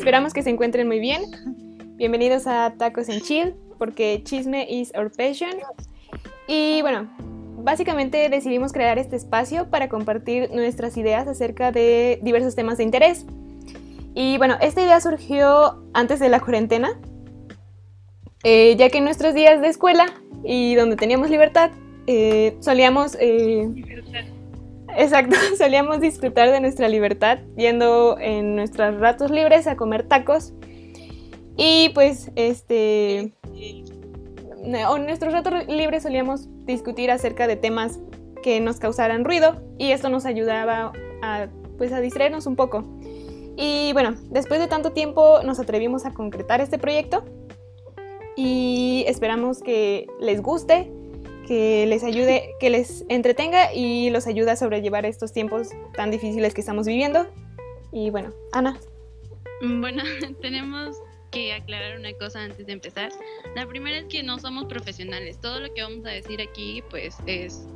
esperamos que se encuentren muy bien. Bienvenidos a Tacos en Chill, porque chisme is our passion. Y bueno, básicamente decidimos crear este espacio para compartir nuestras ideas acerca de diversos temas de interés. Y bueno, esta idea surgió antes de la cuarentena, eh, ya que en nuestros días de escuela y donde teníamos libertad, eh, solíamos... Eh, exacto, solíamos disfrutar de nuestra libertad yendo en nuestros ratos libres a comer tacos. Y pues, este... En nuestros ratos libres solíamos discutir acerca de temas que nos causaran ruido y esto nos ayudaba a, pues, a distraernos un poco. Y bueno, después de tanto tiempo nos atrevimos a concretar este proyecto y esperamos que les guste, que les ayude, que les entretenga y los ayude a sobrellevar estos tiempos tan difíciles que estamos viviendo. Y bueno, Ana. Bueno, tenemos que aclarar una cosa antes de empezar. La primera es que no somos profesionales. Todo lo que vamos a decir aquí pues es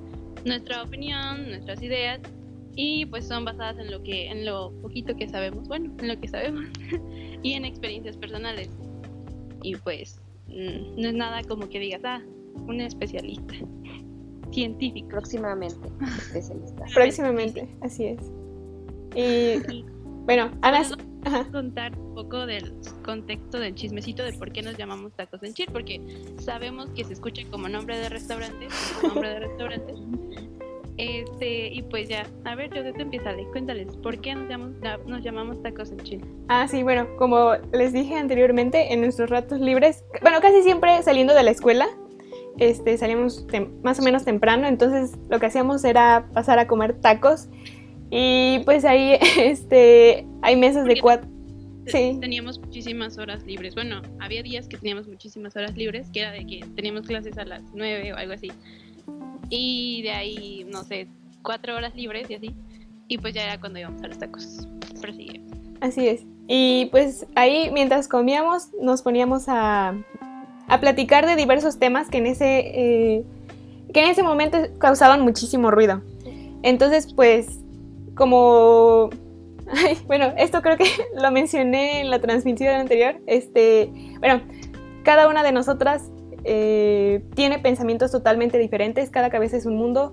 nuestra opinión, nuestras ideas y pues son basadas en lo que en lo poquito que sabemos, bueno, en lo que sabemos y en experiencias personales. Y pues mm, no es nada como que digas, ah, un especialista científico. Próximamente, especialista. Próximamente, así es. Y bueno, Ana, contar un poco del contexto del chismecito de por qué nos llamamos tacos en chile, porque sabemos que se escucha como nombre de restaurante, nombre de restaurante. Este, y pues ya, a ver, yo te empieza, cuéntales, ¿por qué nos llamamos, nos llamamos tacos en chile? Ah, sí, bueno, como les dije anteriormente, en nuestros ratos libres, bueno, casi siempre saliendo de la escuela, este, salíamos más o menos temprano, entonces lo que hacíamos era pasar a comer tacos y pues ahí este, hay mesas de cuatro. Sí. Teníamos muchísimas horas libres. Bueno, había días que teníamos muchísimas horas libres, que era de que teníamos clases a las nueve o algo así. Y de ahí, no sé, cuatro horas libres y así. Y pues ya era cuando íbamos a los tacos. Prosigue. Así es. Y pues ahí, mientras comíamos, nos poníamos a, a platicar de diversos temas que en ese, eh, que en ese momento causaban muchísimo ruido. Entonces, pues como bueno, esto creo que lo mencioné en la transmisión anterior. Este, bueno, cada una de nosotras eh, tiene pensamientos totalmente diferentes, cada cabeza es un mundo.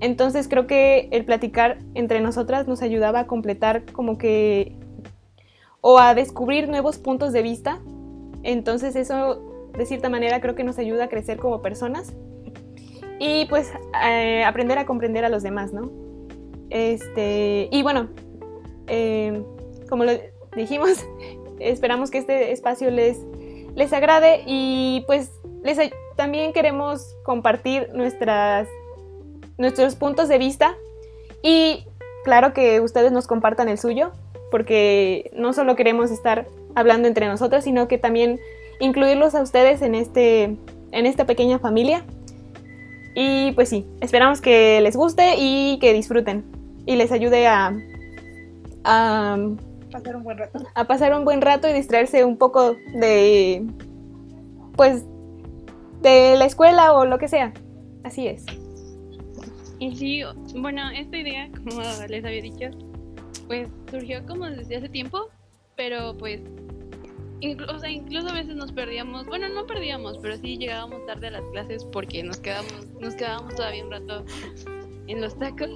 Entonces creo que el platicar entre nosotras nos ayudaba a completar como que o a descubrir nuevos puntos de vista. Entonces eso de cierta manera creo que nos ayuda a crecer como personas y pues eh, aprender a comprender a los demás, ¿no? Este, y bueno, eh, como lo dijimos, esperamos que este espacio les, les agrade y pues les, también queremos compartir nuestras, nuestros puntos de vista y claro que ustedes nos compartan el suyo, porque no solo queremos estar hablando entre nosotros, sino que también incluirlos a ustedes en, este, en esta pequeña familia. Y pues sí, esperamos que les guste y que disfruten y les ayude a, a pasar un buen rato. A pasar un buen rato y distraerse un poco de pues de la escuela o lo que sea. Así es. Y sí, bueno, esta idea, como les había dicho, pues surgió como desde hace tiempo, pero pues incluso, incluso a veces nos perdíamos, bueno, no perdíamos, pero sí llegábamos tarde a las clases porque nos quedábamos, nos quedábamos todavía un rato en los tacos.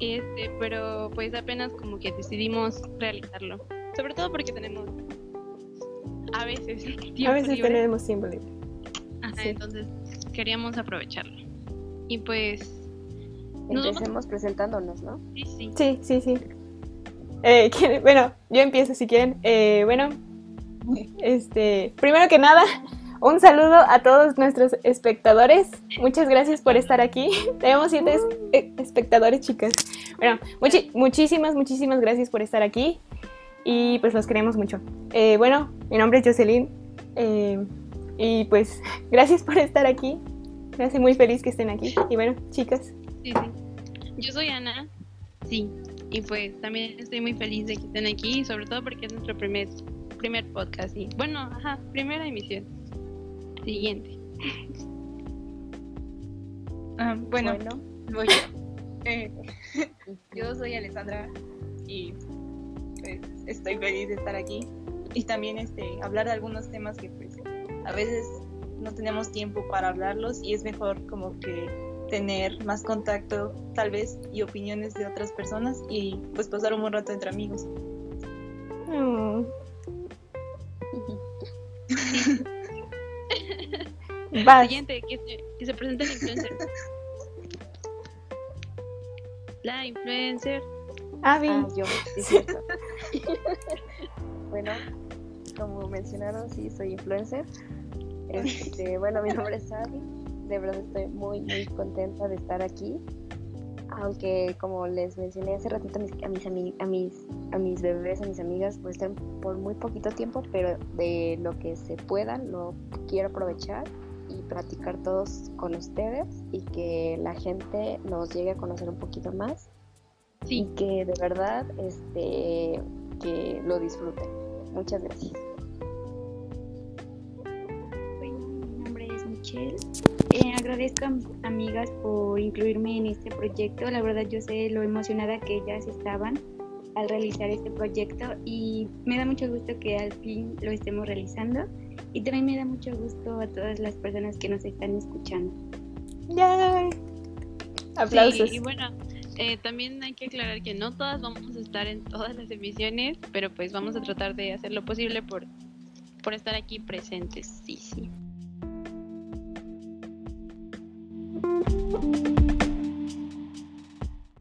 Este, pero pues apenas como que decidimos realizarlo. Sobre todo porque tenemos a veces tiempo A veces tenemos tiempo libre. Ajá, entonces queríamos aprovecharlo. Y pues empecemos presentándonos, ¿no? Sí, sí. Sí, sí, sí. Eh, bueno, yo empiezo si quieren. Eh, bueno, este, primero que nada, un saludo a todos nuestros espectadores. Muchas gracias por estar aquí. Tenemos siete espectadores, chicas. Bueno, muchísimas, muchísimas gracias por estar aquí. Y pues los queremos mucho. Eh, bueno, mi nombre es Jocelyn. Eh, y pues gracias por estar aquí. Me hace muy feliz que estén aquí. Y bueno, chicas. Sí, sí. Yo soy Ana. Sí. Y pues también estoy muy feliz de que estén aquí. Sobre todo porque es nuestro primer, primer podcast. Y bueno, ajá, primera emisión. Siguiente. Ah, bueno, voy yo. Eh, yo soy Alessandra y pues estoy feliz de estar aquí y también este hablar de algunos temas que pues a veces no tenemos tiempo para hablarlos y es mejor como que tener más contacto tal vez y opiniones de otras personas y pues pasar un buen rato entre amigos. Mm. Vas. Siguiente, que se, que se presente la influencer. La influencer. Avi. Ah, yo, sí, cierto. bueno, como mencionaron, sí, soy influencer. Este, bueno, mi nombre es Abby. De verdad estoy muy, muy contenta de estar aquí. Aunque, como les mencioné hace ratito a mis, a mis, a mis, a mis bebés, a mis amigas, pues están por muy poquito tiempo, pero de lo que se pueda, lo quiero aprovechar y platicar todos con ustedes y que la gente nos llegue a conocer un poquito más y Sí, que de verdad este que lo disfruten. Muchas gracias. Michelle. Eh, agradezco a mis amigas por incluirme en este proyecto. La verdad yo sé lo emocionada que ellas estaban al realizar este proyecto y me da mucho gusto que al fin lo estemos realizando y también me da mucho gusto a todas las personas que nos están escuchando. Yay. Aplausos. Sí, y bueno, eh, también hay que aclarar que no todas vamos a estar en todas las emisiones, pero pues vamos a tratar de hacer lo posible por, por estar aquí presentes. Sí, sí. thank you